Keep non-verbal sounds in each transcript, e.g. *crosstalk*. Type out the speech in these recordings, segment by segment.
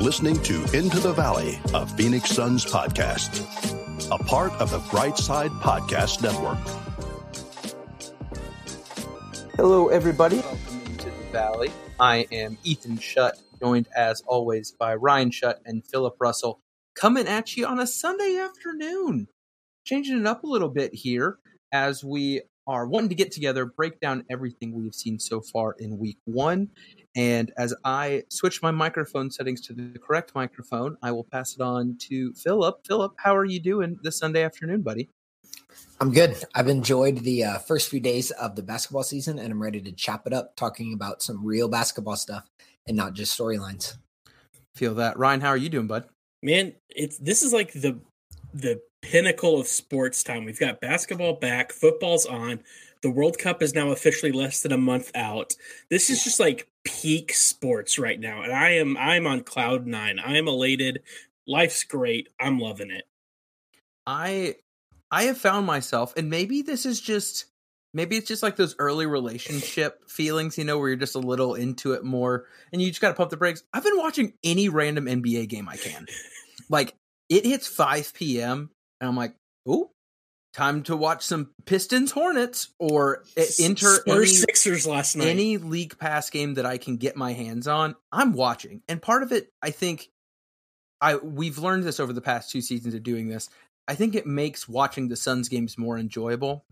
listening to Into the Valley, a Phoenix Suns podcast, a part of the Brightside Podcast Network. Hello, everybody. Welcome into the Valley. I am Ethan Shutt, joined as always by Ryan Shutt and Philip Russell, coming at you on a Sunday afternoon. Changing it up a little bit here as we are wanting to get together, break down everything we've seen so far in week one. And as I switch my microphone settings to the correct microphone, I will pass it on to Philip. Philip, how are you doing this Sunday afternoon, buddy? I'm good. I've enjoyed the uh, first few days of the basketball season, and I'm ready to chop it up, talking about some real basketball stuff and not just storylines. Feel that, Ryan? How are you doing, bud? Man, it's this is like the the pinnacle of sports time. We've got basketball back, football's on. The World Cup is now officially less than a month out. This is just like peak sports right now, and I am I'm on cloud nine. I am elated. Life's great. I'm loving it. I I have found myself, and maybe this is just maybe it's just like those early relationship feelings, you know, where you're just a little into it more and you just got to pump the brakes. I've been watching any random NBA game I can. like it hits 5 p.m. and I'm like, oh, time to watch some Pistons Hornets or enter Spurs any, Sixers last night. Any league pass game that I can get my hands on, I'm watching. And part of it, I think, I we've learned this over the past two seasons of doing this. I think it makes watching the Suns games more enjoyable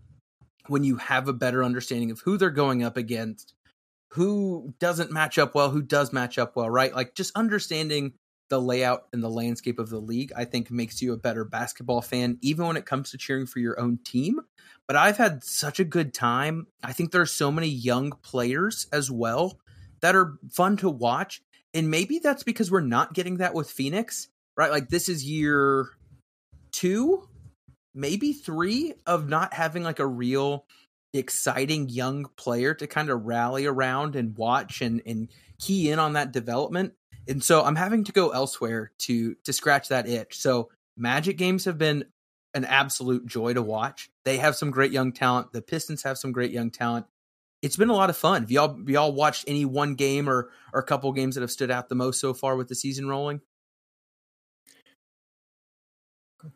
when you have a better understanding of who they're going up against, who doesn't match up well, who does match up well, right? Like just understanding the layout and the landscape of the league, I think makes you a better basketball fan, even when it comes to cheering for your own team. But I've had such a good time. I think there are so many young players as well that are fun to watch. And maybe that's because we're not getting that with Phoenix, right? Like this is year two, maybe three of not having like a real exciting young player to kind of rally around and watch and, and key in on that development. And so I'm having to go elsewhere to to scratch that itch. So Magic games have been an absolute joy to watch. They have some great young talent. The Pistons have some great young talent. It's been a lot of fun. Have y'all have y'all watched any one game or or a couple games that have stood out the most so far with the season rolling?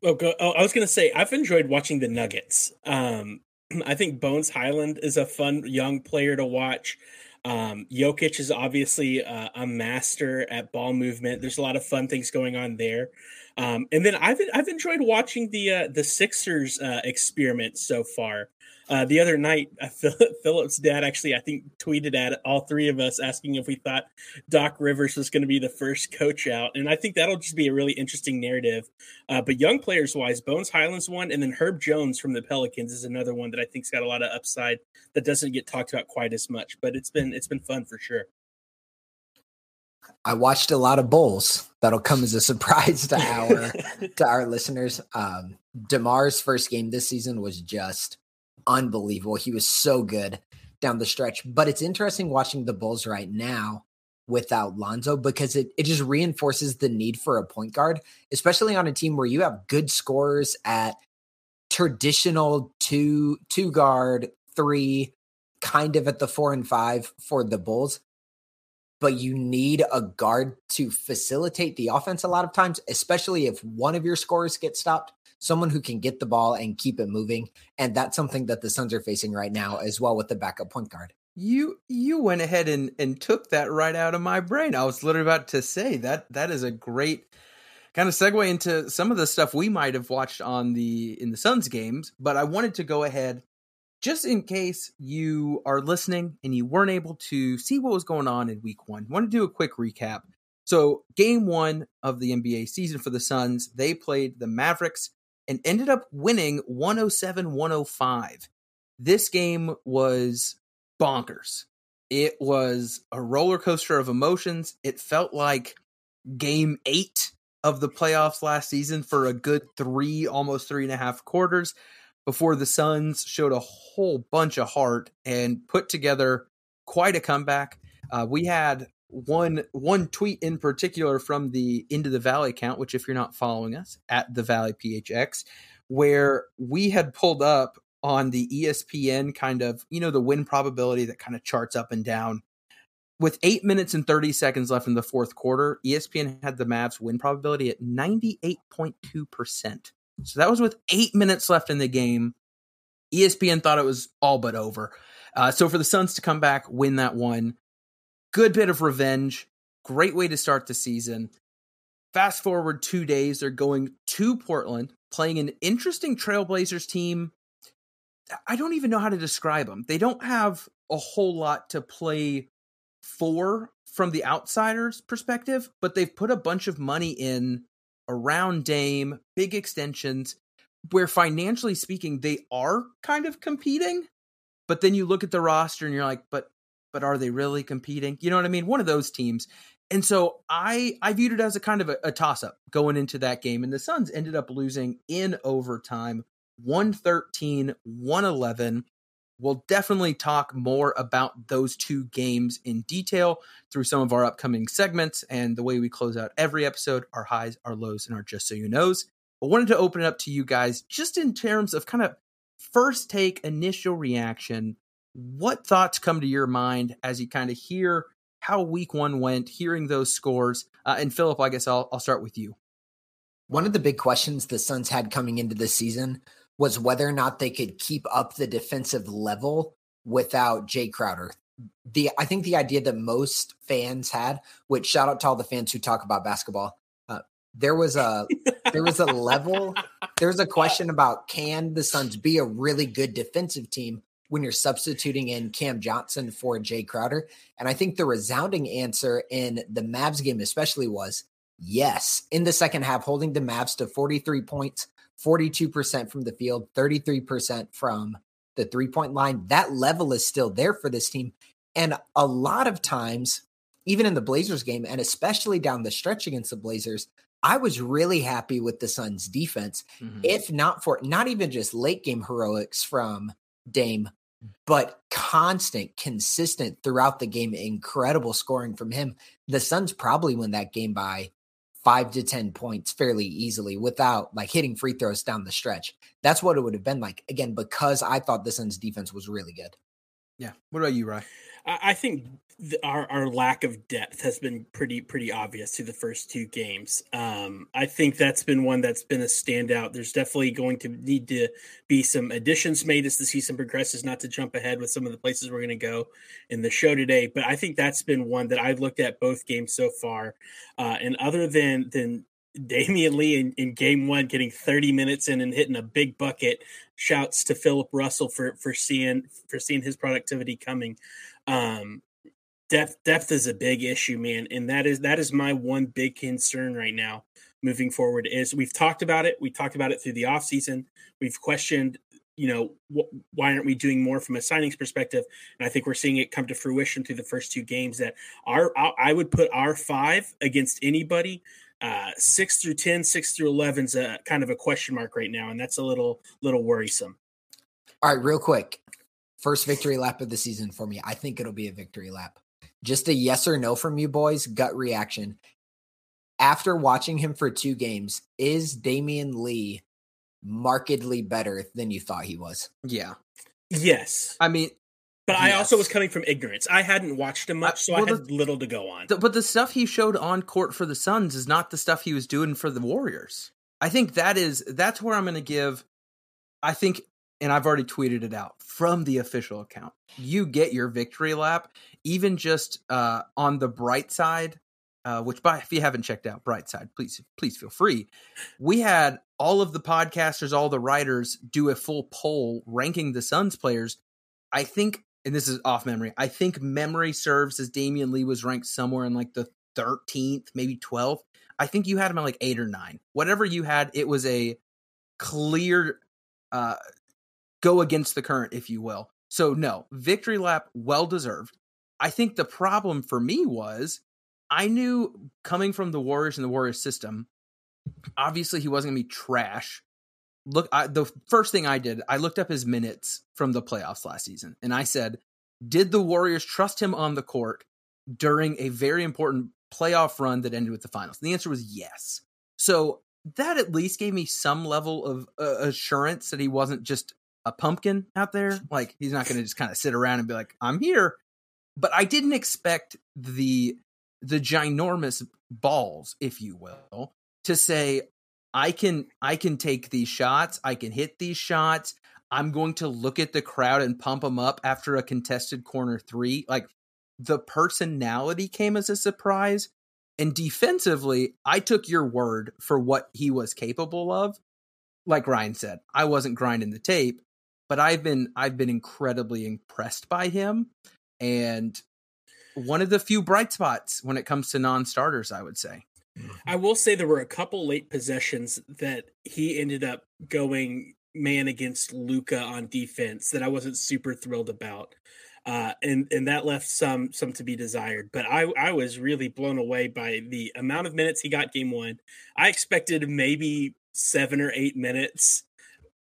Oh, go, oh, I was going to say I've enjoyed watching the Nuggets. Um, *clears throat* I think Bones Hyland is a fun young player to watch. Um, Jokic is obviously uh, a master at ball movement. There's a lot of fun things going on there. Um, and then I've I've enjoyed watching the uh, the Sixers uh, experiment so far. Uh, the other night, uh, *laughs* Philip's dad actually, I think, tweeted at all three of us asking if we thought Doc Rivers was going to be the first coach out, and I think that'll just be a really interesting narrative. Uh, but young players wise, Bones Hyland's one, and then Herb Jones from the Pelicans is another one that I think's got a lot of upside that doesn't get talked about quite as much. But it's been it's been fun for sure. I watched a lot of Bulls. That'll come as a surprise to our *laughs* to our listeners. Um, DeMar's first game this season was just unbelievable. He was so good down the stretch. But it's interesting watching the Bulls right now without Lonzo because it, it just reinforces the need for a point guard, especially on a team where you have good scorers at traditional two two guard, three, kind of at the four and five for the Bulls. But you need a guard to facilitate the offense a lot of times, especially if one of your scorers gets stopped someone who can get the ball and keep it moving. And that's something that the Suns are facing right now as well with the backup point guard. You you went ahead and, and took that right out of my brain. I was literally about to say that that is a great kind of segue into some of the stuff we might have watched on the in the Suns games, but I wanted to go ahead just in case you are listening and you weren't able to see what was going on in week one. I want to do a quick recap. So, game one of the NBA season for the Suns, they played the Mavericks and ended up winning 107 105. This game was bonkers. It was a roller coaster of emotions. It felt like game eight of the playoffs last season for a good three, almost three and a half quarters before the Suns showed a whole bunch of heart and put together quite a comeback. Uh, we had one one tweet in particular from the Into the Valley account, which if you're not following us at the Valley PHX, where we had pulled up on the ESPN kind of you know the win probability that kind of charts up and down. with eight minutes and 30 seconds left in the fourth quarter, ESPN had the Mavs win probability at 98.2%. So that was with eight minutes left in the game. ESPN thought it was all but over. Uh, so for the Suns to come back, win that one, good bit of revenge. Great way to start the season. Fast forward two days, they're going to Portland, playing an interesting Trailblazers team. I don't even know how to describe them. They don't have a whole lot to play for from the outsider's perspective, but they've put a bunch of money in around Dame, big extensions, where financially speaking, they are kind of competing. But then you look at the roster and you're like, but but are they really competing? You know what I mean? One of those teams. And so I I viewed it as a kind of a, a toss up going into that game. And the Suns ended up losing in overtime 113, 111. We'll definitely talk more about those two games in detail through some of our upcoming segments and the way we close out every episode, our highs, our lows, and our just so you knows. But wanted to open it up to you guys just in terms of kind of first take, initial reaction. What thoughts come to your mind as you kind of hear how week one went, hearing those scores? Uh, and Philip, I guess I'll, I'll start with you. One of the big questions the Suns had coming into this season was whether or not they could keep up the defensive level without Jae Crowder. The I think the idea that most fans had, which shout out to all the fans who talk about basketball, uh, there was a there was a level there was a question *laughs* about can the Suns be a really good defensive team when you're substituting in Cam Johnson for Jae Crowder? And I think the resounding answer in the Mavs game especially was yes. In the second half, holding the Mavs to 43 points, 42% from the field, 33% from the three point line. That level is still there for this team. And a lot of times, even in the Blazers game, and especially down the stretch against the Blazers, I was really happy with the Suns defense. Mm-hmm. If not for not even just late game heroics from Dame, but constant, consistent throughout the game, incredible scoring from him. The Suns probably win that game by five to 10 points fairly easily without like hitting free throws down the stretch. That's what it would have been like. Again, because I thought the Suns defense was really good. Yeah. What about you, Rye? I think our our lack of depth has been pretty pretty obvious through the first two games. Um, I think that's been one that's been a standout. There's definitely going to need to be some additions made as the season progresses. Not to jump ahead with some of the places we're going to go in the show today, but I think that's been one that I've looked at both games so far. Uh, and other than than Damion Lee in, in, game one getting 30 minutes in and hitting a big bucket. Shouts to Philip Russell for for seeing for seeing his productivity coming. Um, depth depth is a big issue, man, and that is that is my one big concern right now moving forward. Is we've talked about it, we talked about it through the off season. We've questioned, you know, wh- why aren't we doing more from a signings perspective? And I think we're seeing it come to fruition through the first two games. That our I would put our five against anybody. Uh, six through 10, six through 11 is a kind of a question mark right now, and that's a little little worrisome. All right, real quick. First victory lap of the season for me. I think it'll be a victory lap. Just a yes or no from you boys, gut reaction. After watching him for two games, is Damion Lee markedly better than you thought he was? Yeah. Yes. I mean, but yes. I also was coming from ignorance. I hadn't watched him much, so well, I had the, little to go on. The, but the stuff he showed on court for the Suns is not the stuff he was doing for the Warriors. I think that is that's where I'm going to give. I think, and I've already tweeted it out from the official account. You get your victory lap, even just uh, on the bright side. Uh, which, by if you haven't checked out Brightside, please please feel free. We had all of the podcasters, all the writers do a full poll ranking the Suns players. I think, and this is off memory. I think memory serves as Damion Lee was ranked somewhere in like the 13th, maybe 12th. I think you had him at like eight or nine. Whatever you had, it was a clear uh, go against the current, if you will. So, no, victory lap, well deserved. I think the problem for me was I knew coming from the Warriors and the Warriors system, obviously he wasn't going to be trash. Look, I, the first thing I did, I looked up his minutes from the playoffs last season, and I said, did the Warriors trust him on the court during a very important playoff run that ended with the finals? And the answer was yes. So that at least gave me some level of uh, assurance that he wasn't just a pumpkin out there. Like he's not going to just kind of sit around and be like, "I'm here." but I didn't expect the the ginormous balls, if you will, to say I can I can take these shots, I can hit these shots. I'm going to look at the crowd and pump them up after a contested corner 3. Like the personality came as a surprise and defensively, I took your word for what he was capable of. Like Ryan said, I wasn't grinding the tape, but I've been I've been incredibly impressed by him and one of the few bright spots when it comes to non-starters, I would say. I will say there were a couple late possessions that he ended up going man against Luka on defense that I wasn't super thrilled about. Uh, and and that left some some to be desired. But I I was really blown away by the amount of minutes he got game one. I expected maybe seven or eight minutes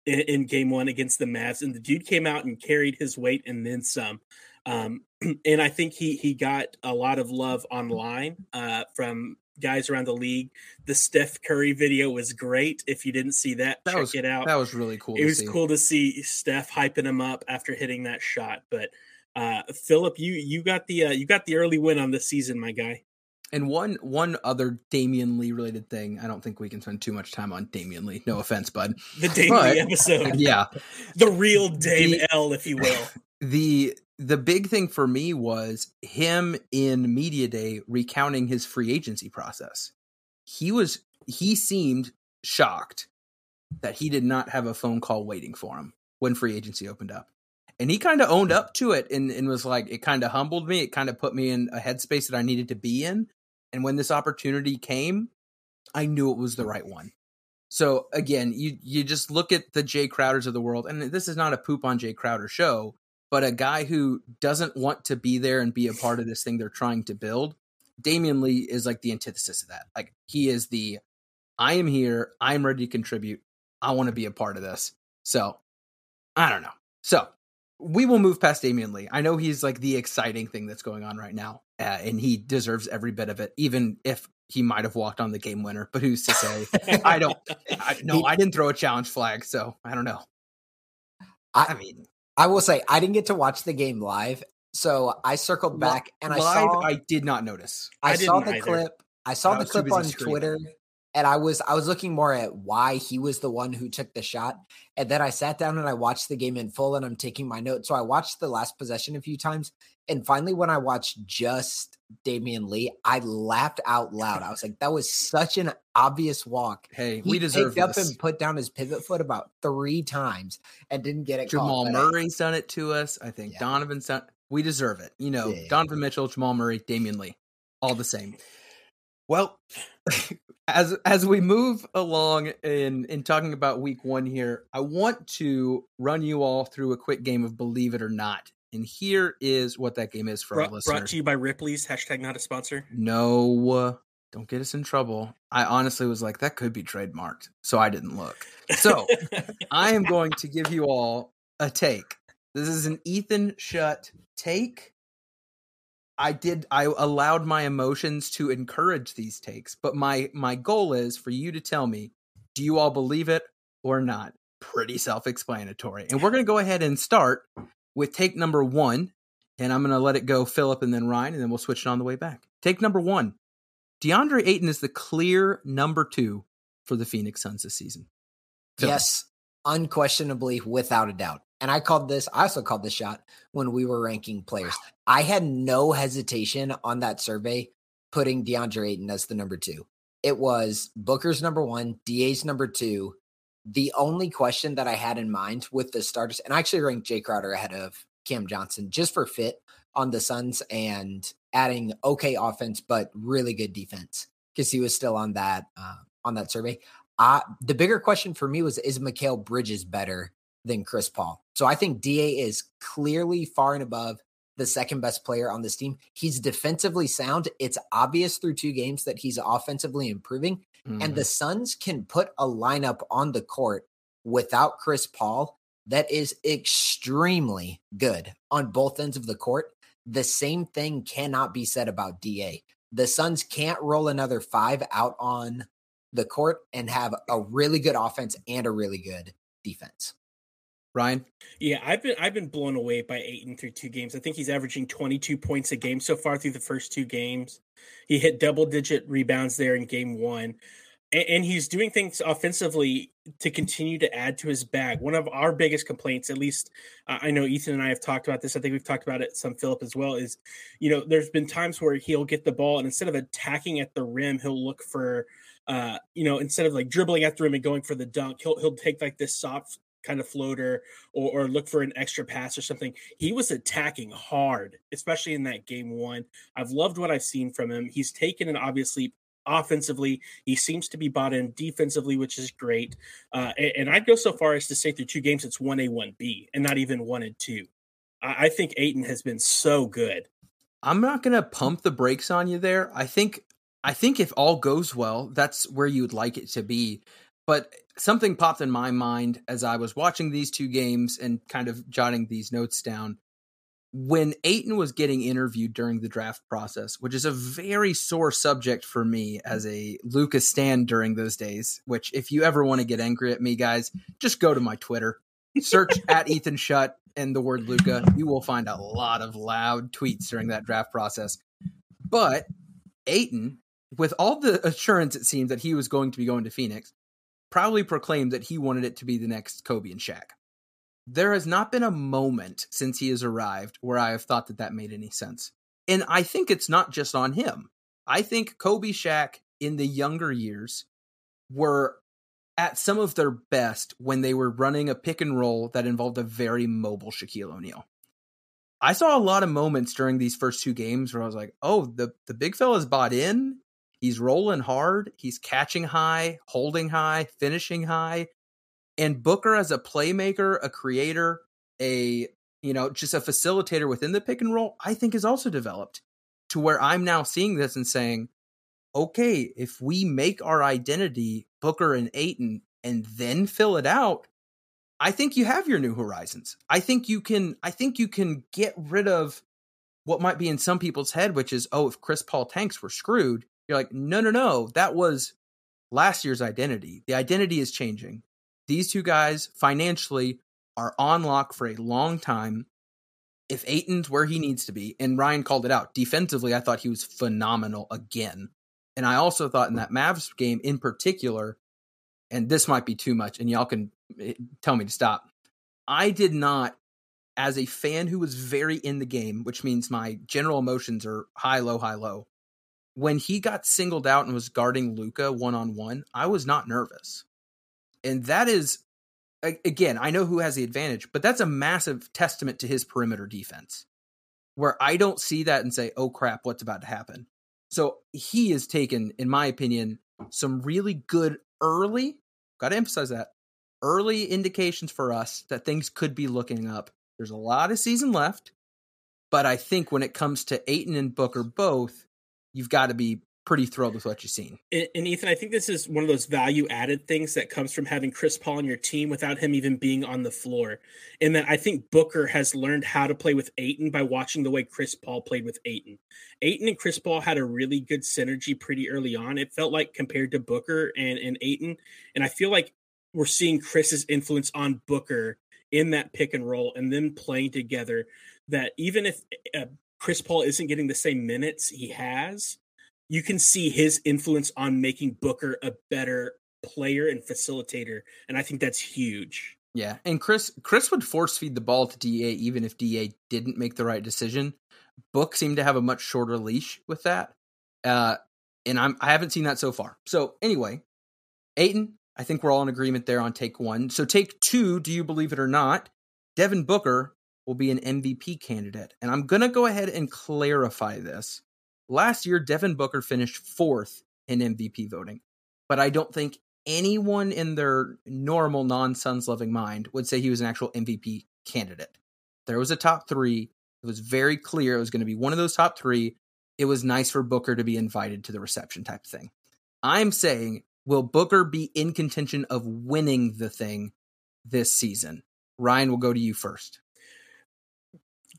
in, in game one against the Mavs, and the dude came out and carried his weight and then some. Um, *clears throat* and I think he he got a lot of love online uh, from guys around the league. The Steph Curry video was great. If you didn't see that, that check was, it out. That was really cool. It was see. cool to see Steph hyping him up after hitting that shot. But uh, Philip, you you got the uh, you got the early win on this season, my guy. And one one other Damion Lee related thing. I don't think we can spend too much time on Damion Lee. No offense, bud. The Damion Lee episode. *laughs* Yeah. the real Dame the, L, if you will. *laughs* The the big thing for me was him in media day recounting his free agency process. He was he seemed shocked that he did not have a phone call waiting for him when free agency opened up. And he kind of owned up to it and, and was like, it kind of humbled me. It kind of put me in a headspace that I needed to be in. And when this opportunity came, I knew it was the right one. So again, you you just look at the Jae Crowders of the world, and this is not a poop on Jay Crowder show but a guy who doesn't want to be there and be a part of this thing they're trying to build. Damion Lee is like the antithesis of that. Like he is the I am here, I'm ready to contribute. I want to be a part of this. So, I don't know. So, we will move past Damion Lee. I know he's like the exciting thing that's going on right now, uh, and he deserves every bit of it, even if he might have walked on the game winner. But who's to say? *laughs* I don't. I, no, I didn't throw a challenge flag, so I don't know. I, I mean, I will say I didn't get to watch the game live, so I circled back and live, I saw. I did not notice. I, I saw the either. clip. I saw I the clip on screaming. And I was I was looking more at why he was the one who took the shot, and then I sat down and I watched the game in full, and I'm taking my notes. So I watched the last possession a few times, and finally when I watched just Damion Lee, I laughed out loud. I was like, "That was such an obvious walk." Hey, He we deserve picked up and put down his pivot foot about three times and didn't get it. Jamal I- Murray's done it to us. I think Yeah. Donovan's done. We deserve it. You know, Yeah, yeah. Donovan Mitchell, Jamal Murray, Damion Lee, all the same. Well, *laughs* as as we move along in in talking about week one here, I want to run you all through a quick game of Believe It or Not, and here is what that game is for our listeners. brought to you by Ripley's hashtag not a sponsor. No, don't get us in trouble. I honestly was like, that could be trademarked, so I didn't look. So *laughs* I am going to give you all a take. This is an Ethan Shutt take. I did I allowed my emotions to encourage these takes, but my my goal is for you to tell me, do you all believe it or not? Pretty self-explanatory. And we're going to go ahead and start with take number 1, and I'm going to let it go Philip and then Ryan and then we'll switch it on the way back. Take number 1. DeAndre Ayton is the clear number 2 for the Phoenix Suns this season. Yes, unquestionably, without a doubt. And I called this, I also called this shot when we were ranking players. I had no hesitation on that survey putting DeAndre Ayton as the number two. It was Booker's number one, DA's number two. The only question that I had in mind with the starters, and I actually ranked Jae Crowder ahead of Cam Johnson just for fit on the Suns and adding okay offense, but really good defense because he was still on that uh, on that survey. Uh, the bigger question for me was is Mikal Bridges better than Chris Paul? So I think DA is clearly far and above the second best player on this team. He's defensively sound. It's obvious through two games that he's offensively improving. Mm-hmm. And the Suns can put a lineup on the court without Chris Paul that is extremely good on both ends of the court. The same thing cannot be said about DA. The Suns can't roll another five out on the court and have a really good offense and a really good defense. Ryan? Yeah, I've been I've been blown away by Ayton through two games. I think he's averaging 22 points a game so far through the first two games. He hit double digit rebounds there in game one. And, and he's doing things offensively to continue to add to his bag. One of our biggest complaints, at least uh, I know Ethan and I have talked about this. I think we've talked about it some Philip as well. Is you know there's been times where he'll get the ball and instead of attacking at the rim, he'll look for uh, you know, instead of like dribbling at the rim and going for the dunk, he'll he'll take like this soft kind of floater or, or look for an extra pass or something. He was attacking hard, especially in that game one. I've loved what I've seen from him. He's taken an obviously offensively. He seems to be bought in defensively, which is great. Uh, and, and, I'd go so far as to say through two games, it's 1A, 1B, and not even 1 and 2. I, I think Ayton has been so good. I'm not going to pump the brakes on you there. I think. I think if all goes well, that's where you'd like it to be. But something popped in my mind as I was watching these two games and kind of jotting these notes down. When Ayton was getting interviewed during the draft process, which is a very sore subject for me as a Lucas Stan during those days, which if you ever want to get angry at me, guys, just go to my Twitter, search *laughs* at Ethan Shutt and the word Luka. You will find a lot of loud tweets during that draft process. But Ayton, with all the assurance it seemed that he was going to be going to Phoenix, proudly proclaimed that he wanted it to be the next Kobe and Shaq. There has not been a moment since he has arrived where I have thought that that made any sense. And I think it's not just on him. I think Kobe Shaq in the younger years were at some of their best when they were running a pick and roll that involved a very mobile Shaquille O'Neal. I saw a lot of moments during these first two games where I was like, "Oh, the the big fella's bought in He's rolling hard. He's catching high, holding high, finishing high. And Booker as a playmaker, a creator, a you know, just a facilitator within the pick and roll, I think is also developed to where I'm now seeing this and saying, okay, if we make our identity Booker and Ayton and then fill it out, I think you have your new horizons. I think you can I think you can get rid of what might be in some people's head, which is, oh, if Chris Paul tanks, we're screwed. You're like, no, no, no. That was last year's identity. The identity is changing. These two guys financially are on lock for a long time. If Ayton's where he needs to be, and Ryan called it out defensively, I thought he was phenomenal again. And I also thought in that Mavs game in particular, and this might be too much, and y'all can eh, tell me to stop. I did not, as a fan who was very in the game, which means my general emotions are high, low, high, low when he got singled out and was guarding Luka one on one, I was not nervous. And that is again, I know who has the advantage, but that's a massive testament to his perimeter defense. Where I don't see that and say, "Oh crap, what's about to happen?" So he has taken, in my opinion, some really good early, got to emphasize that, early indications for us that things could be looking up. There's a lot of season left, but I think when it comes to Ayton and Booker both, you've got to be pretty thrilled with what you've seen. And, and, Ethan, I think this is one of those value added things that comes from having Chris Paul on your team without him even being on the floor. And that I think Booker has learned how to play with Ayton by watching the way Chris Paul played with Ayton. Ayton and Chris Paul had a really good synergy pretty early on. It felt like compared to Booker and, and Ayton. And I feel like we're seeing Chris's influence on Booker in that pick and roll and then playing together that even if uh, Chris Paul isn't getting the same minutes he has, you can see his influence on making Booker a better player and facilitator. And I think that's huge. Yeah. And Chris Chris would force feed the ball to DA even if DA didn't make the right decision. Book seemed to have a much shorter leash with that. Uh and I'm I haven't seen that so far. So anyway, Ayton, I think we're all in agreement there on take one. So take two, do you believe it or not? Devin Booker will be an MVP candidate. And I'm going to go ahead and clarify this. Last year, Devin Booker finished fourth in MVP voting, but I don't think anyone in their normal non Suns loving mind would say he was an actual MVP candidate. There was a top three. It was very clear it was going to be one of those top three. It was nice for Booker to be invited to the reception type thing. I'm saying, will Booker be in contention of winning the thing this season? Ryan will go to you first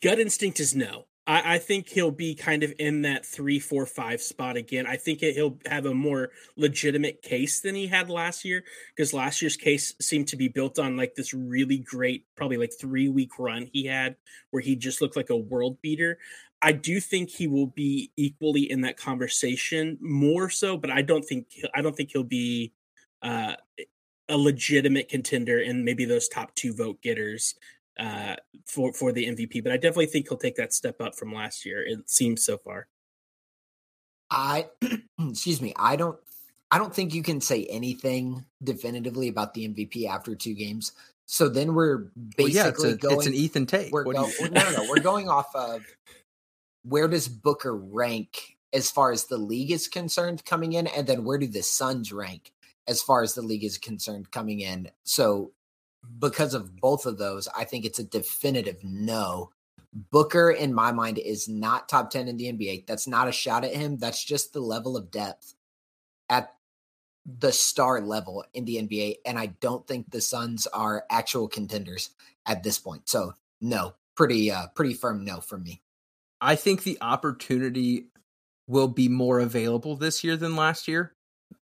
gut instinct is no. I, I, think he'll be kind of in that three, four, five spot again. I think it, he'll have a more legitimate case than he had last year because last year's case seemed to be built on like this really great, probably like three week run he had where he just looked like a world beater. I do think he will be equally in that conversation more so, but I don't think I don't think he'll be uh, a legitimate contender in maybe those top two vote getters uh, for for the MVP. But I definitely think he'll take that step up from last year. It seems so far. I *clears throat* excuse me. I don't. I don't think you can say anything definitively about the MVP after two games. So then we're basically well, yeah, it's a, going. It's an Ethan take. We're go, no, *laughs* no, no. We're going off of where does Booker rank as far as the league is concerned coming in, and then where do the Suns rank as far as the league is concerned coming in? So because of both of those, I think it's a definitive no. Booker, in my mind, is not top 10 in the NBA. That's not a shot at him. That's just the level of depth at the star level in the NBA. And I don't think the Suns are actual contenders at this point. So no, pretty uh pretty firm no from me. I think the opportunity will be more available this year than last year.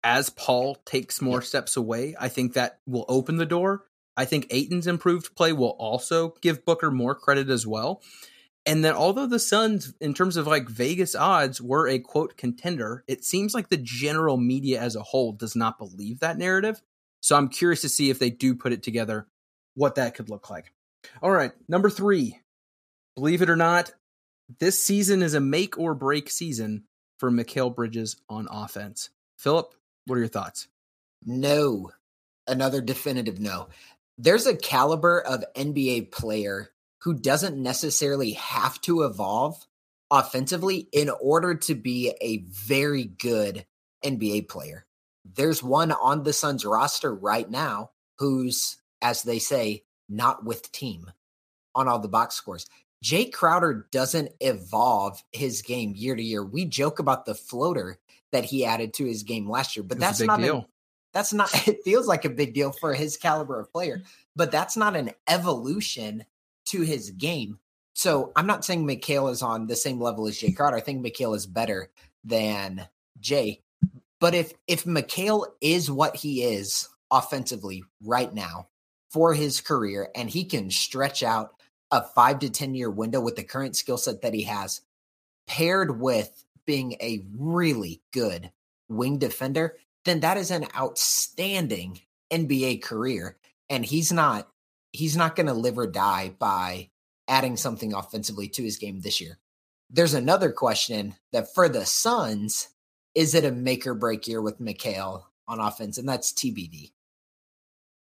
As Paul takes more yep. steps away, I think that will open the door. I think Ayton's improved play will also give Booker more credit as well. And then, although the Suns, in terms of like Vegas odds, were a quote contender, it seems like the general media as a whole does not believe that narrative. So I'm curious to see if they do put it together, what that could look like. All right, number three. Believe it or not, this season is a make or break season for Mikal Bridges on offense. Philip, what are your thoughts? No. Another definitive no there's a caliber of NBA player who doesn't necessarily have to evolve offensively in order to be a very good NBA player. There's one on the Suns roster right now who's, as they say, not with team on all the box scores. Jae Crowder doesn't evolve his game year to year. We joke about the floater that he added to his game last year, but that's not deal. That's not, *laughs* it feels like a big deal for his caliber of player, mm-hmm. but that's not an evolution to his game. So I'm not saying Mikal is on the same level as Jae Crowder. I think Mikal is better than Jae. But if if Mikal is what he is offensively right now for his career, and he can stretch out a five to ten year window with the current skill set that he has, paired with being a really good wing defender, then that is an outstanding NBA career. And he's not he's not going to live or die by adding something offensively to his game this year. There's another question that for the Suns, is it a make or break year with Mikal on offense? And that's TBD.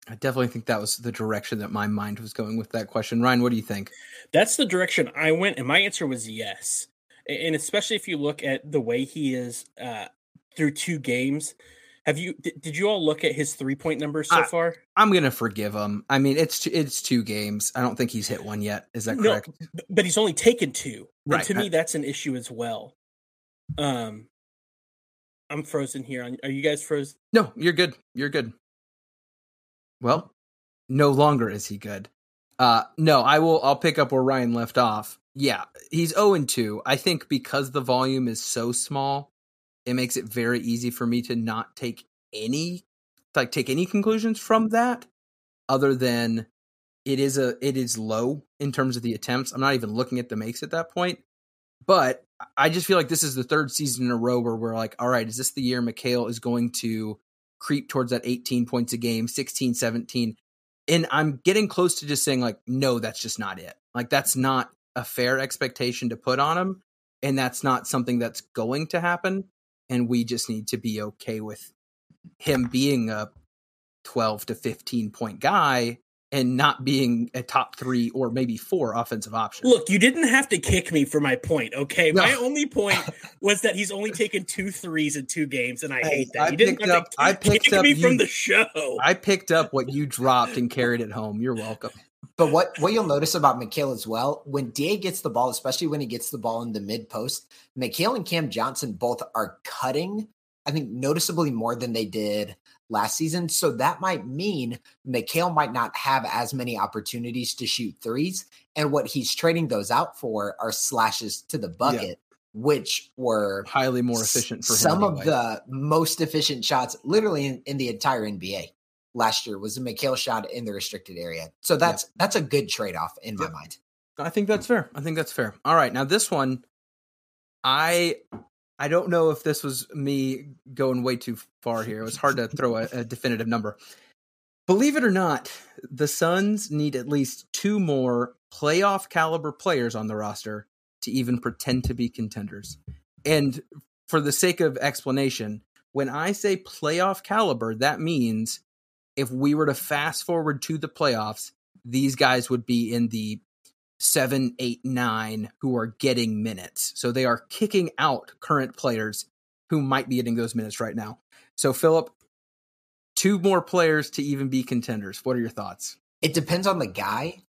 I definitely think that was the direction that my mind was going with that question. Ryan, what do you think? That's the direction I went, and my answer was yes. And especially if you look at the way he is uh, through two games. Have you did, did you all look at his three point numbers so I, far? I'm gonna forgive him. I mean, it's it's two games. I don't think he's hit one yet. Is that correct? No, but he's only taken two. Right. And to me, that's an issue as well. Um, I'm frozen here. Are you guys frozen? No, you're good. You're good. Well, no longer is he good. Uh, no, I will. I'll pick up where Ryan left off. Yeah, he's 0 and 2. I think because the volume is so small, it makes it very easy for me to not take any like take any conclusions from that other than it is a it is low in terms of the attempts. I'm not even looking at the makes at that point. But I just feel like this is the third season in a row where we're like, all right, is this the year Mikal is going to creep towards that 18 points a game, 16, 17? And I'm getting close to just saying, like, no, that's just not it. Like, that's not a fair expectation to put on him. And that's not something that's going to happen and we just need to be okay with him being a 12 to 15 point guy and not being a top three or maybe four offensive option. Look, you didn't have to kick me for my point, okay? No. My only point was that he's only taken two threes in two games, and I hate that. I you didn't up, I picked up me you, from the show. I picked up what you dropped and carried it home. You're welcome. But what, what you'll notice about Mikal as well, when Da gets the ball, especially when he gets the ball in the mid post, Mikal and Cam Johnson both are cutting, I think, noticeably more than they did last season. So that might mean Mikal might not have as many opportunities to shoot threes. And what he's trading those out for are slashes to the bucket, yeah. which were highly more efficient for him. some anyway. of the most efficient shots, literally in, in, the entire NBA last year, was a Mikal shot in the restricted area. So that's yeah. that's a good trade off in yeah. my mind. I think that's fair. I think that's fair. All right, now this one, I I don't know if this was me going way too far here. It was hard to throw a, a definitive number. Believe it or not, the Suns need at least two more playoff caliber players on the roster to even pretend to be contenders. And for the sake of explanation, when I say playoff caliber, that means if we were to fast forward to the playoffs, these guys would be in the seven, eight, nine who are getting minutes. So they are kicking out current players who might be getting those minutes right now. So, Philip, two more players to even be contenders. What are your thoughts? It depends on the guy.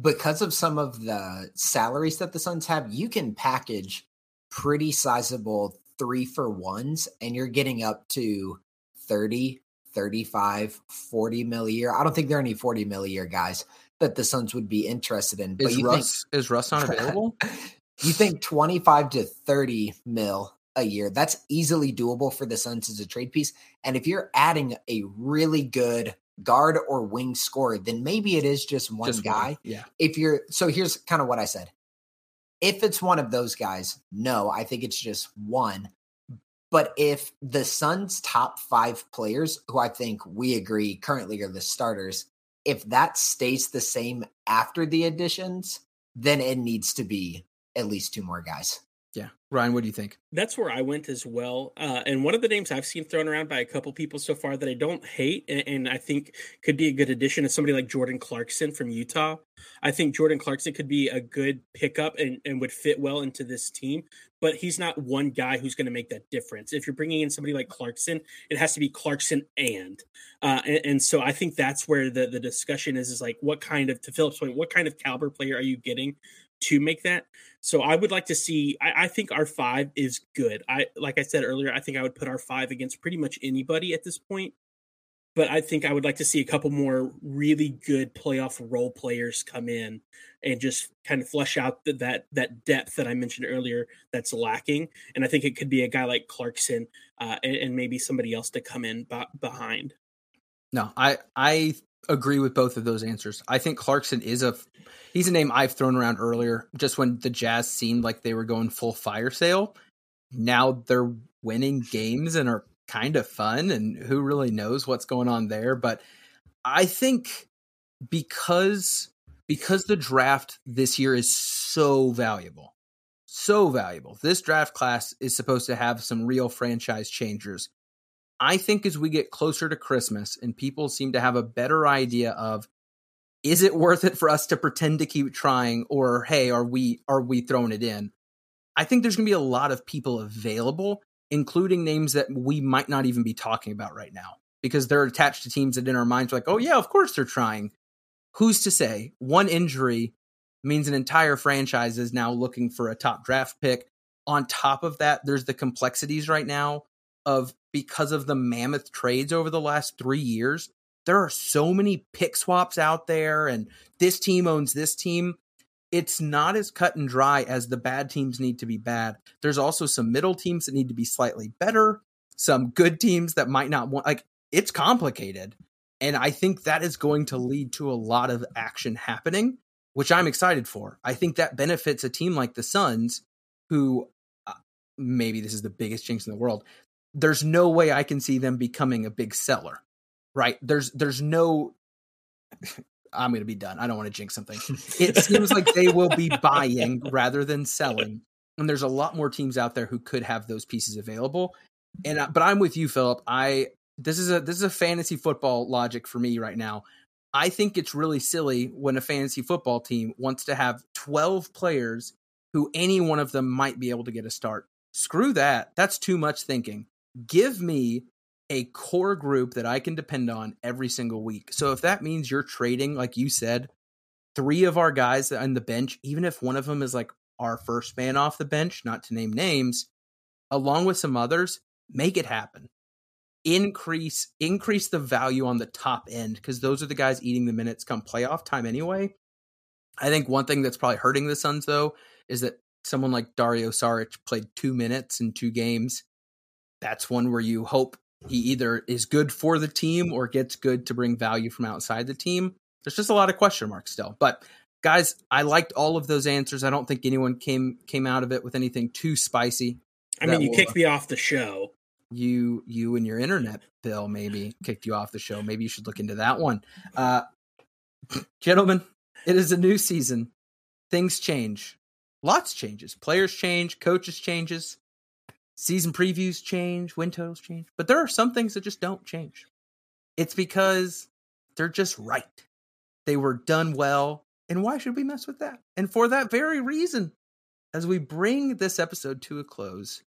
Because of some of the salaries that the Suns have, you can package pretty sizable three for ones, and you're getting up to 30, 35, 40 mil a year. I don't think there are any 40 mil a year guys that the Suns would be interested in. Is Russ think, is Russ not *laughs* available? you think 25 to 30 mil a year. That's easily doable for the Suns as a trade piece. And if you're adding a really good guard or wing scorer, then maybe it is just one just guy. One. Yeah. If you're so here's kind of what I said. If it's one of those guys, no, I think it's just one. But if the Suns' top five players, who I think we agree currently are the starters, if that stays the same after the additions, then it needs to be at least two more guys. Yeah. Ryan, what do you think? That's where I went as well. Uh, and one of the names I've seen thrown around by a couple people so far that I don't hate and, and, I think could be a good addition is somebody like Jordan Clarkson from Utah. I think Jordan Clarkson could be a good pickup and, and would fit well into this team, but he's not one guy who's going to make that difference. If you're bringing in somebody like Clarkson, it has to be Clarkson and. Uh, and, and so I think that's where the, the discussion is, is like, what kind of, to Philip's point, what kind of caliber player are you getting to make that. So I would like to see. I, I, think our five is good. I like I said earlier. I think I would put our five against pretty much anybody at this point. But I think I would like to see a couple more really good playoff role players come in and just kind of flush out the, that that depth that I mentioned earlier that's lacking. And I think it could be a guy like Clarkson uh, and, and, maybe somebody else to come in b- behind. No, I I agree with both of those answers. I think Clarkson is a he's a name I've thrown around earlier just when the Jazz seemed like they were going full fire sale. Now they're winning games and are kind of fun and who really knows what's going on there, but I think because because the draft this year is so valuable. So valuable. This draft class is supposed to have some real franchise changers I think as we get closer to Christmas and people seem to have a better idea of is it worth it for us to pretend to keep trying or hey are we are we throwing it in? I think there's going to be a lot of people available including names that we might not even be talking about right now because they're attached to teams that in our minds are like oh yeah of course they're trying. Who's to say? One injury means an entire franchise is now looking for a top draft pick. On top of that there's the complexities right now of because of the mammoth trades over the last three years, there are so many pick swaps out there, and this team owns this team. It's not as cut and dry as the bad teams need to be bad. There's also some middle teams that need to be slightly better, some good teams that might not want, like, it's complicated. And I think that is going to lead to a lot of action happening, which I'm excited for. I think that benefits a team like the Suns, who uh, maybe this is the biggest jinx in the world there's no way I can see them becoming a big seller. Right? There's there's no *laughs* I'm going to be done. I don't want to jinx something. It seems like they will be *laughs* buying rather than selling. And there's a lot more teams out there who could have those pieces available. And but I'm with you Philip. I this is a this is a fantasy football logic for me right now. I think it's really silly when a fantasy football team wants to have 12 players who any one of them might be able to get a start. Screw that. That's too much thinking give me a core group that I can depend on every single week. So if that means you're trading, like you said, three of our guys on the bench, even if one of them is like our first man off the bench, not to name names, along with some others, make it happen. increase increase the value on the top end because those are the guys eating the minutes come playoff time anyway. I think one thing that's probably hurting the Suns though is that someone like Dario Saric played two minutes in two games. That's one where you hope he either is good for the team or gets good to bring value from outside the team. There's just a lot of question marks still. But guys, I liked all of those answers. I don't think anyone came came out of it with anything too spicy. I mean, you will, kicked me off the show. You you and your internet bill maybe kicked you off the show. Maybe you should look into that one. Uh gentlemen, it is a new season. Things change. Lots changes. Players change, coaches changes, season previews change, win totals change. But there are some things that just don't change. It's because they're just right. They were done well. And why should we mess with that? And for that very reason, as we bring this episode to a close,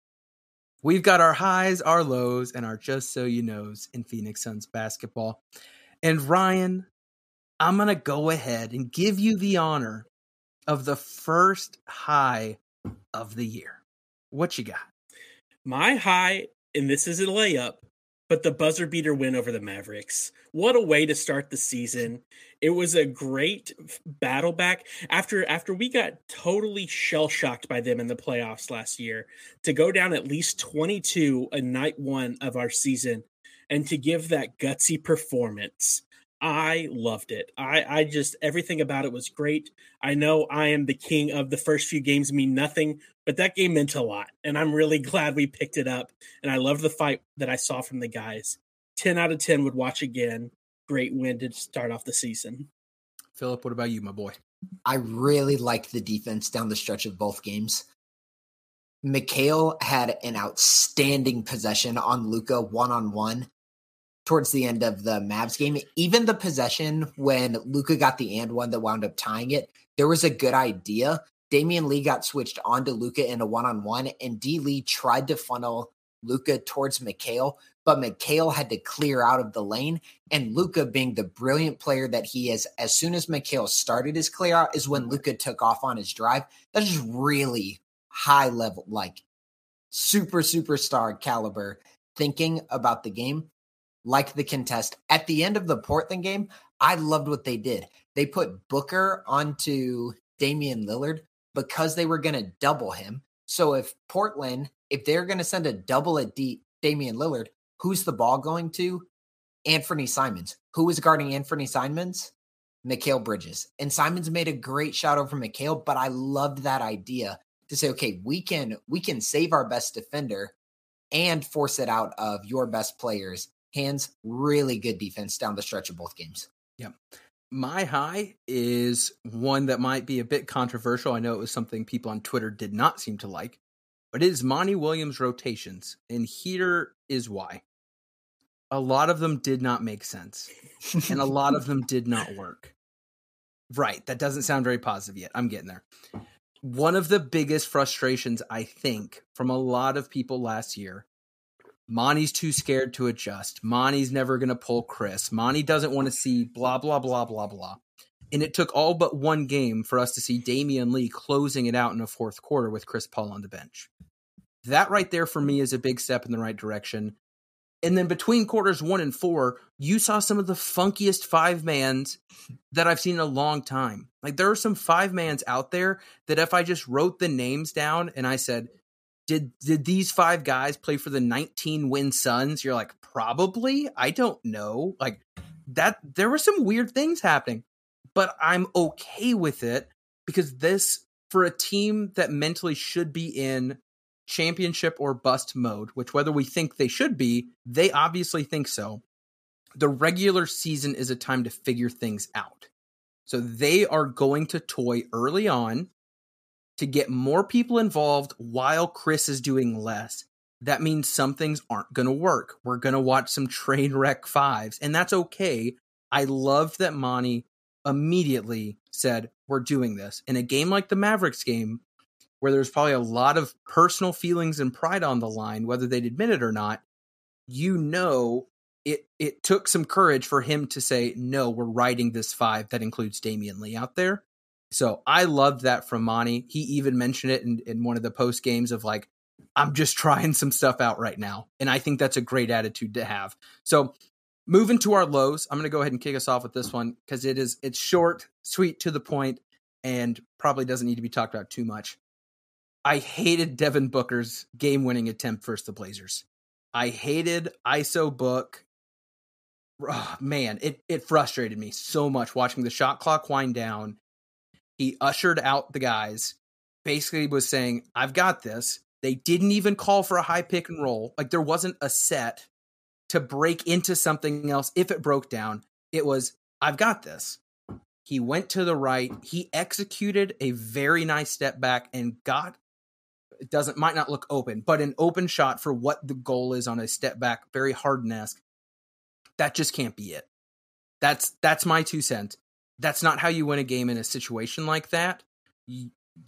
we've got our highs, our lows, and our just so you knows in Phoenix Suns basketball. And Ryan, I'm going to go ahead and give you the honor of the first high of the year. What you got? My high, and this is a layup, but the buzzer beater win over the Mavericks. What a way to start the season. It was a great battle back after after we got totally shell shocked by them in the playoffs last year to go down at least 22 a night 1 of our season and to give that gutsy performance I loved it. I, I just everything about it was great. I know I am the king of the first few games mean nothing, but that game meant a lot, and I'm really *laughs* glad we picked it up. And I love the fight that I saw from the guys. Ten out of ten would watch again. Great win to start off the season. Philip, what about you, my boy? I really liked the defense down the stretch of both games. Mikal had an outstanding possession on Luka one on one towards the end of the Mavs game. Even the possession when Luka got the and one that wound up tying it, there was a good idea. Damion Lee got switched onto Luka in a one on one, and D Lee tried to funnel Luka towards Mikal, but Mikal had to clear out of the lane. And Luka, being the brilliant player that he is, as soon as Mikal started his clear out, is when Luka took off on his drive. That's just really high level, like super superstar caliber thinking about the game like the contest. At the end of the Portland game, I loved what they did. They put Booker onto Damian Lillard because they were going to double him. So if Portland, if they're going to send a double at D- Damian Lillard, who's the ball going to? Anthony Simons. Who is guarding Anthony Simons? Mikal Bridges. And Simons made a great shot over Mikal, but I loved that idea to say, okay, we can we can save our best defender and force it out of your best players hands, really good defense down the stretch of both games. Yeah. My high is one that might be a bit controversial. I know it was something people on Twitter did not seem to like, but it is Monty Williams rotations. And here is why. A lot of them did not make sense, and a lot of them *laughs* did not work. Right. That doesn't sound very positive yet. I'm getting there. One of the biggest frustrations, I think, from a lot of people last year Monty's too scared to adjust. Monty's never going to pull Chris. Monty doesn't want to see blah, blah, blah, blah, blah. And it took all but one game for us to see Damion Lee closing it out in a fourth quarter with Chris Paul on the bench. That right there for me is a big step in the right direction. And then between quarters one and four, you saw some of the funkiest five mans that I've seen in a long time. Like there are some five mans out there that if I just wrote the names down and I said, did did these five guys play for the 19 win Suns? You're like, probably. I don't know. Like that there were some weird things happening, but I'm okay with it because this for a team that mentally should be in championship or bust mode, which whether we think they should be, they obviously think so. The regular season is a time to figure things out. So they are going to toy early on to get more people involved while Chris is doing less. That means some things aren't going to work. We're going to watch some train wreck fives, and that's okay. I loved that Monty immediately said, We're doing this. In a game like the Mavericks game, where there's probably a lot of personal feelings and pride on the line, whether they'd admit it or not, you know it it took some courage for him to say, No, we're riding this five that includes Damion Lee out there. So I loved that from Monty. He even mentioned it in, in one of the post games of like, I'm just *laughs* trying some stuff out right now. And I think that's a great attitude to have. So moving to our lows, I'm going to go ahead and kick us off with this one because it is it's short, sweet to the point, and probably doesn't need to be talked about too much. I hated Devin Booker's game-winning attempt versus the Blazers. I hated ISO Book. Oh, man, it it frustrated me so much watching the shot clock wind down. He ushered out the guys, basically was saying, "I've got this." They didn't even call for a high pick and roll. Like there wasn't a set to break into something else if it broke down. It was, I've got this. He went to the right. He executed a very nice step back and got it doesn't might not look open, but an open shot for what the goal is on a step back, very Harden esque. That just can't be it. That's that's my two cents. That's not how you win a game in a situation like that.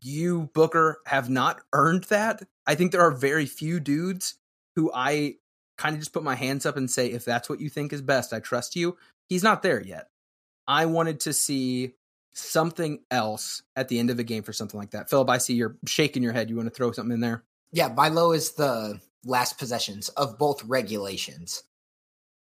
You Booker have not earned that. I think there are very few dudes who I kind of just put my hands up and say, if that's what you think is best, I trust you. He's not there yet. I wanted to see something else at the end of a game for something like that. Philip, I see you're shaking your head. You want to throw something in there? Yeah, my low is the last possessions of both regulations.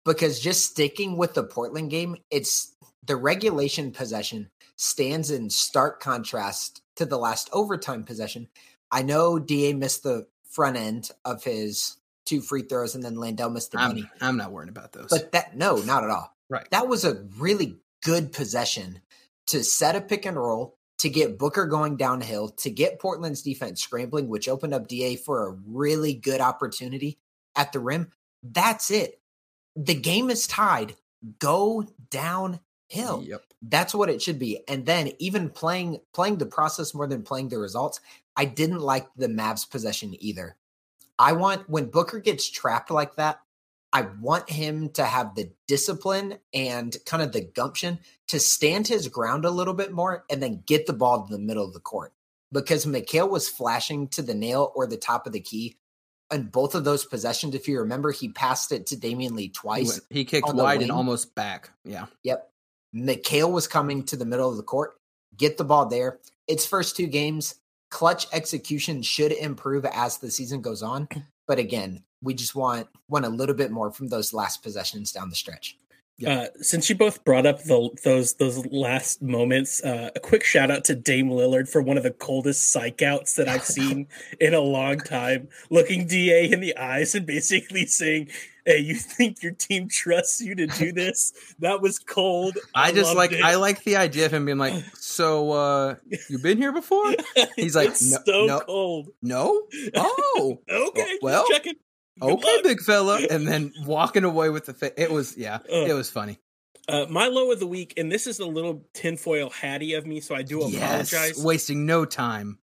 Because just sticking with the Portland game, it's the regulation possession stands in stark contrast to the last overtime possession. I know DA missed the front end of his two free throws and then Landale missed the I'm. I'm not worried about those. But that no, not at all. Right. That was a really good possession to set a pick and roll, to get Booker going downhill, to get Portland's defense scrambling, which opened up DA for a really good opportunity at the rim. That's it. The game is tied. Go downhill. Yep. That's what it should be. And then even playing playing the process more than playing the results, I didn't like the Mavs possession either. I want when Booker gets trapped like that, I want him to have the discipline and kind of the gumption to stand his ground a little bit more and then get the ball to the middle of the court. Because Mikal was flashing to the nail or the top of the key. And both of those possessions, if you remember, he passed it to Damion Lee twice. He, he kicked wide and almost back. Yeah. Yep. Mikal was coming to the middle of the court. Get the ball there. It's first two games clutch execution should improve as the season goes on. *clears throat* But again, we just want want a little bit more from those last possessions down the stretch. Uh, since you both brought up the, those those last moments, uh, a quick shout out to Dame Lillard for one of the coldest psych outs that I've *laughs* seen in a long time. Looking DA in the eyes and basically saying, "Hey, you think your team trusts you to do *laughs* this?" That was cold. I, I just like it. I like the idea of him being like, *laughs* "So, uh, you been here before?" He's like, no, so no, cold. No. Oh, okay. Well, checking. Good okay, luck. big fella, *laughs* and then walking away with the fa- it was yeah, uh, it was funny. Uh, my low of the week, and this is a little tinfoil hatty of me, so I do yes, apologize. Wasting no time.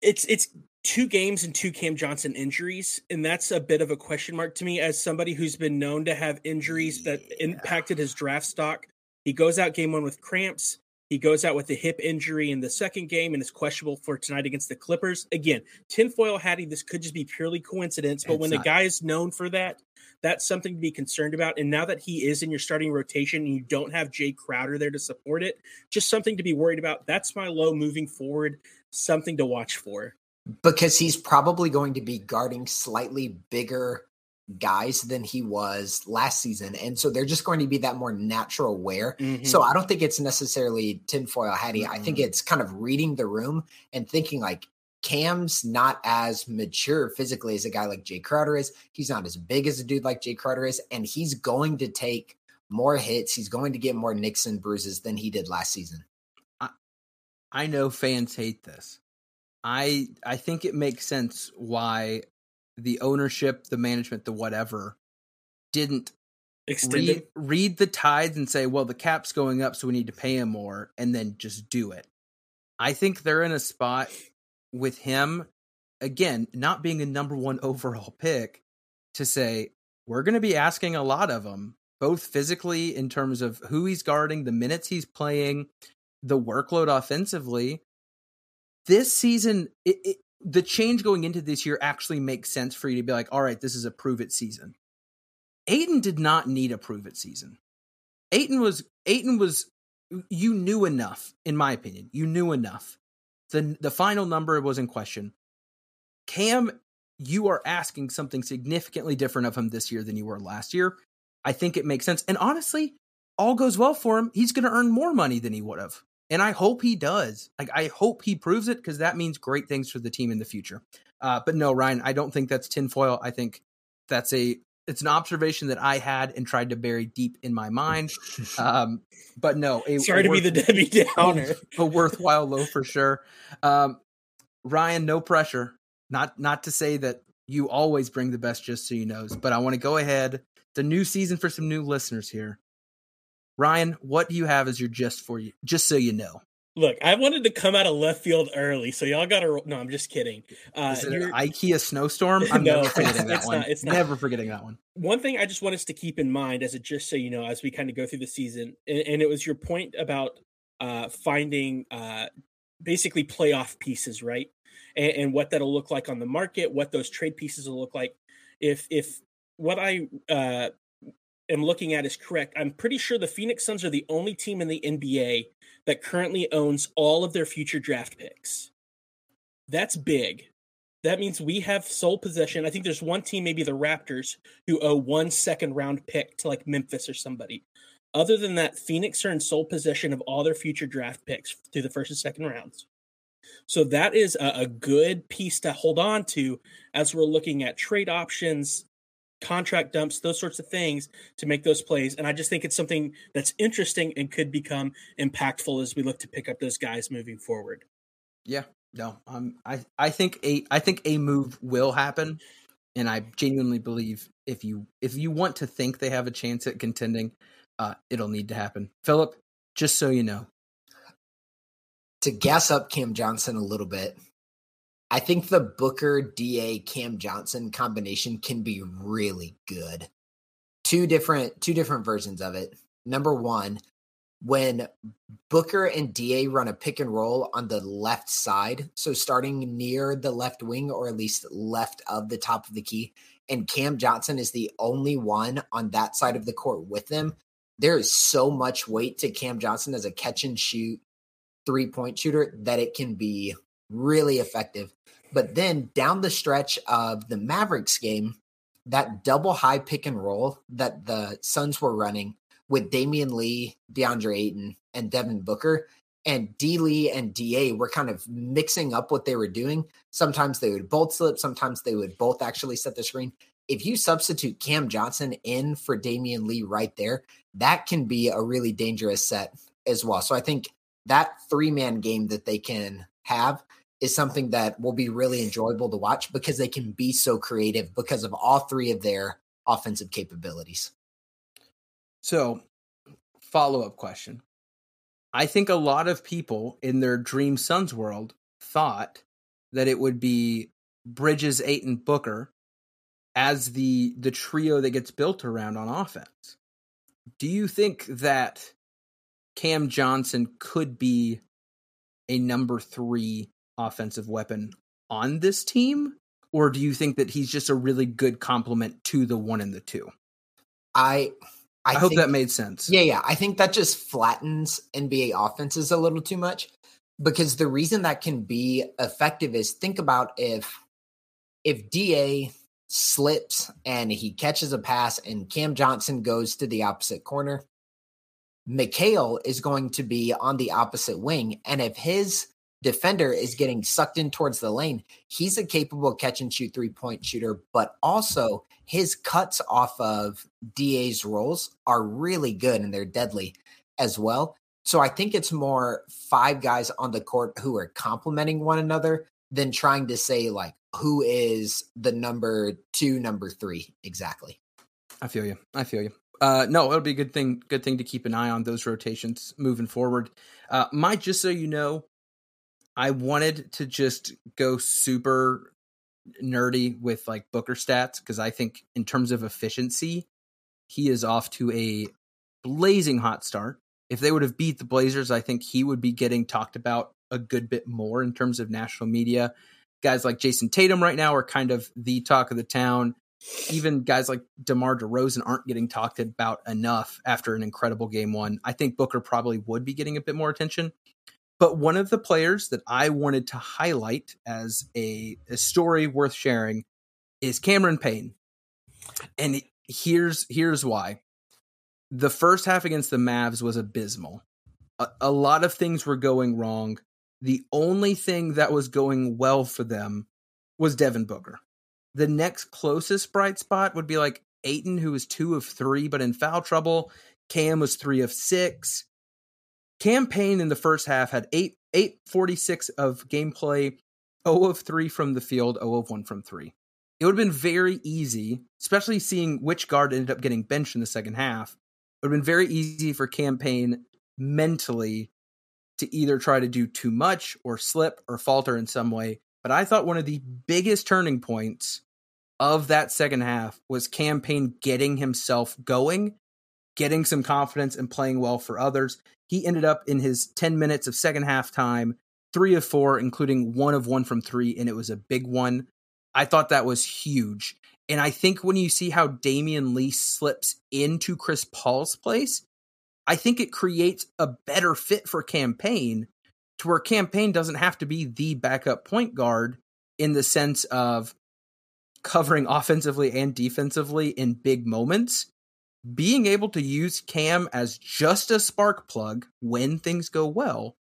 It's it's two games and two Cam Johnson injuries, and that's a bit of a question mark to me as somebody who's been known to have injuries that yeah. impacted his draft stock. He goes out game one with cramps. He goes out with a hip injury in the second game and is questionable for tonight against the Clippers. Again, tinfoil hattie, this could just be purely coincidence, but it's when not. a guy is known for that, that's something to be concerned about. And now that he is in your starting rotation and you don't have Jae Crowder there to support it, just something to be worried about. That's my low moving forward, something to watch for. Because he's probably going to be guarding slightly bigger guys than he was last season. And so they're just going to be that more natural wear. Mm-hmm. So I don't think it's necessarily tinfoil hattie. Mm-hmm. I think it's kind of reading the room and thinking like Cam's not as mature physically as a guy like Jae Crowder is. He's not as big as a dude like Jae Crowder is. And he's going to take more hits. He's going to get more nicks and bruises than he did last season. I, I know fans hate this. I I think it makes sense why the ownership, the management, the whatever didn't read, read, the tides and say, well, the cap's going up, so we need to pay him more, and then just do it. I think they're in a spot with him, again, not being a number one *laughs* overall pick, to say, we're going to be asking a lot of him, both physically in terms of who he's guarding, the minutes he's playing, the workload offensively. This season, it, it, the change going into this year actually makes sense for you to be like, all right, this is a prove it season. Ayton did not need a prove it season. Ayton was Ayton was you knew enough, in my opinion. You knew enough. The the final number was in question. Cam, you are asking something significantly different of him this year than you were last year. I think it makes sense. And honestly, all goes well for him. He's going to earn more money than he would have. And I hope he does. Like, I hope he proves it because that means great things for the team in the future. Uh, but no, Ryan, I don't think that's tinfoil. I think that's a it's an observation that I had and tried to bury deep in my mind. *laughs* Um, but no, a, sorry a to worth, be the Debbie Downer. *laughs* A, worthwhile low for sure. Um, Ryan, no pressure. Not not to say that you always bring the best, just so you know. But I want to go ahead. The new season for some new listeners here. Ryan, what do you have as your just for you? Just so you know. Look, I wanted to come out of left field early, so y'all got to. No, I'm just kidding. Uh, Is it an IKEA snowstorm? *laughs* I'm no, never forgetting that one. Not, it's not. never forgetting that one. One thing I just want us to keep in mind, as a just so you know, as we kind of go through the season, and, and it was your point about uh, finding uh, basically playoff pieces, right? And, and, what that'll look like on the market, what those trade pieces will look like. If if what I uh, am looking at is correct, I'm pretty sure the Phoenix Suns are the only team in the NBA that currently owns all of their future draft picks. That's big. That means we have sole possession. I think there's one team, maybe the Raptors, who owe one second round pick to like Memphis or somebody. Other than that, Phoenix are in sole possession of all their future draft picks through the first and second rounds. So that is a, a good piece to hold on to as we're looking at trade options, contract dumps, those sorts of things to make those plays. And I just think it's something that's interesting and could become impactful as we look to pick up those guys moving forward. Yeah, no, um, I I think a I think a move will happen, and I genuinely believe if you if you want to think they have a chance at contending, uh, it'll need to happen. Philip, just so you know, to gas up Cam Johnson a little bit, I think the Booker DA Cam Johnson combination can be really good. Two different two different versions of it. Number 1, when Booker and DA run a pick and roll on the left side, so starting near the left wing or at least left of the top of the key, and Cam Johnson is the only one on that side of the court with them, there is so much weight to Cam Johnson as a catch and shoot three point shooter that it can be really effective. But then down the stretch of the Mavericks game, that double high pick and roll that the Suns were running with Damion Lee, DeAndre Ayton, and Devin Booker, and D Lee and DA were kind of mixing up what they were doing. Sometimes they would both slip, sometimes they would both actually set the screen. If you substitute Cam Johnson in for Damion Lee right there, that can be a really dangerous set as well. So I think that three man game that they can have is something that will be really enjoyable to watch because they can be so creative because of all three of their offensive capabilities. So, follow up question. I think a lot of people in their Dream Suns world thought that it would be Bridges, Ayton, Booker as the the trio that gets built around on offense. Do you think that Cam Johnson could be a number three offensive weapon on this team? Or do you think that he's just a really good complement to the one and the two? I I, I hope that made sense. Yeah, yeah. I think that just flattens NBA offenses a little too much because the reason that can be effective is think about if if DA slips and he catches a pass and Cam Johnson goes to the opposite corner, Mikal is going to be on the opposite wing. And if his defender is getting sucked in towards the lane, he's a capable catch and shoot three point shooter, but also his cuts off of DA's rolls are really good and they're deadly as well. So I think it's more five guys on the court who are complementing one another than trying to say like who is the number two, number three exactly. I feel you. I feel you. Uh, no, it'll be a good thing. Good thing to keep an eye on those rotations moving forward. Uh, my, just so you know, I wanted to just go super nerdy with like Booker stats because I think in terms of efficiency, he is off to a blazing hot start. If they would have beat the Blazers, I think he would be getting talked about a good bit more in terms of national media. Guys like Jayson Tatum right now are kind of the talk of the town even guys like DeMar DeRozan aren't getting talked about enough after an incredible game one. I think Booker probably would be getting a bit more attention. But one of the players that I wanted to highlight as a, a story worth sharing is Cameron Payne. And here's here's why. The first half against the Mavs was abysmal. A, a lot of things were going wrong. The only thing that was going well for them was Devin Booker. The next closest bright spot would be like Ayton, who was two of three, but in foul trouble. Cam was three of six. Cam Payne in the first half had eight eight forty six of gameplay, 0 of three from the field, 0 of one from three. It would have been very easy, especially seeing which guard ended up getting benched in the second half. It would have been very easy for Cam Payne mentally to either try to do too much or slip or falter in some way. But I thought one of the biggest turning points of that second half was Cam Payne getting himself going, getting some confidence and playing well for others. He ended up in his 10 minutes of second half time, three of four, including one of one from three, and it was a big one. I thought that was huge. And I think when you see how Damion Lee slips into Chris Paul's place, I think it creates a better fit for Cam Payne to where Cam Payne doesn't have to be the backup point guard in the sense of covering *laughs* offensively and defensively in big moments. Being able to use Cam as just a spark plug when things go well,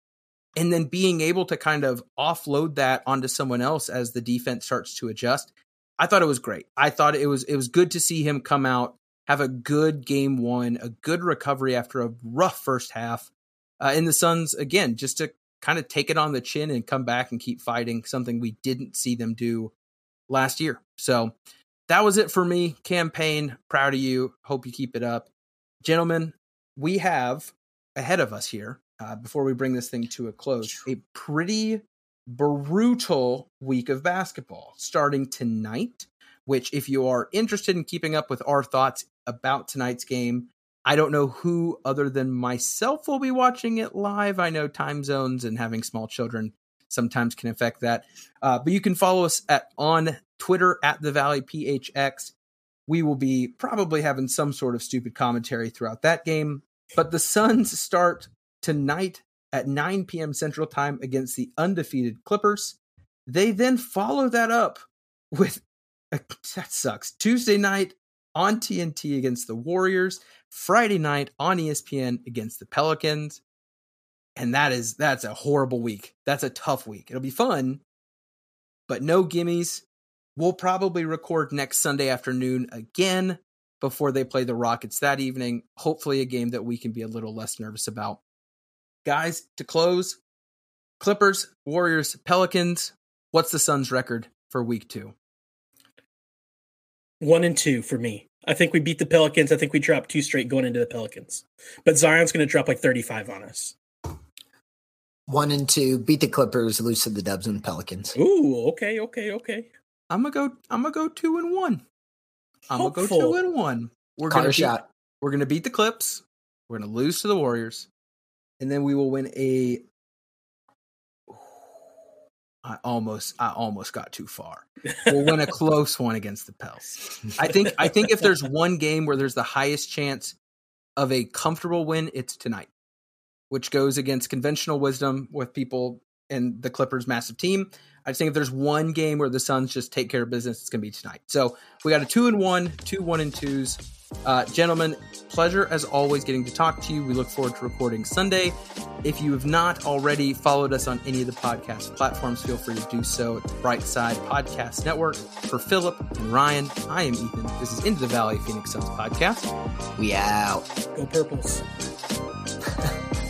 and then being able to kind of offload that onto someone else as the defense starts to adjust. I thought it was great. I thought it was it was good to see him come out have a good game one, a good recovery after a rough first half. Uh, and the Suns, again, just to kind of take it on the chin and come back and keep fighting, something we didn't see them do last year. So that was it for me. Cam Payne, proud of you. Hope you keep it up. Gentlemen, we have ahead of us here, uh, before we bring this thing to a close, a pretty brutal week of basketball starting tonight which, if you are interested in keeping up with our thoughts about tonight's game, I don't know who other than myself will be watching it live. I know time zones and having small children sometimes can affect that. Uh, but you can follow us at on Twitter at the Valley PHX. We will be probably having some sort of stupid commentary throughout that game. But the Suns start tonight at 9 p.m. Central Time against the undefeated Clippers. They then follow that up with uh, that sucks. Tuesday night on TNT against the Warriors, Friday night on ESPN against the Pelicans. And that is that's a horrible week. That's a tough week. It'll be fun, but no gimmies. We'll probably record next Sunday afternoon again before they play the Rockets that evening. Hopefully a game that we can be a little less nervous about. Guys, to close, Clippers, Warriors, Pelicans. What's the Suns record for week 2? One and two for me. I think we beat the Pelicans. I think we dropped two straight going into the Pelicans. But Zion's going to drop like 35 on us. One and two, beat the Clippers, lose to the Dubs and Pelicans. Ooh, okay, okay, okay. I'm gonna go. I'm gonna go two and one. I'm gonna go two and one. We're Call gonna beat, shot. We're gonna beat the Clips. We're gonna lose to the Warriors, and then we will win a I almost I almost got too far. *laughs* We'll win a close one against the Pels. I think I think if there's one game where there's the highest chance of a comfortable win, it's tonight, which goes against conventional wisdom with people and the Clippers' massive team. I just think if there's one game where the Suns just take care of business, it's going to be tonight. So we got a two and one, two one and twos. Uh, gentlemen, pleasure as always getting to talk to you. We look forward to recording Sunday. If you have not already followed us on any of the podcast platforms, feel free to do so at the Brightside Podcast Network. For Philip and Ryan, I am Ethan. This is Into the Valley Phoenix Suns podcast. We out. Go Purples. *laughs*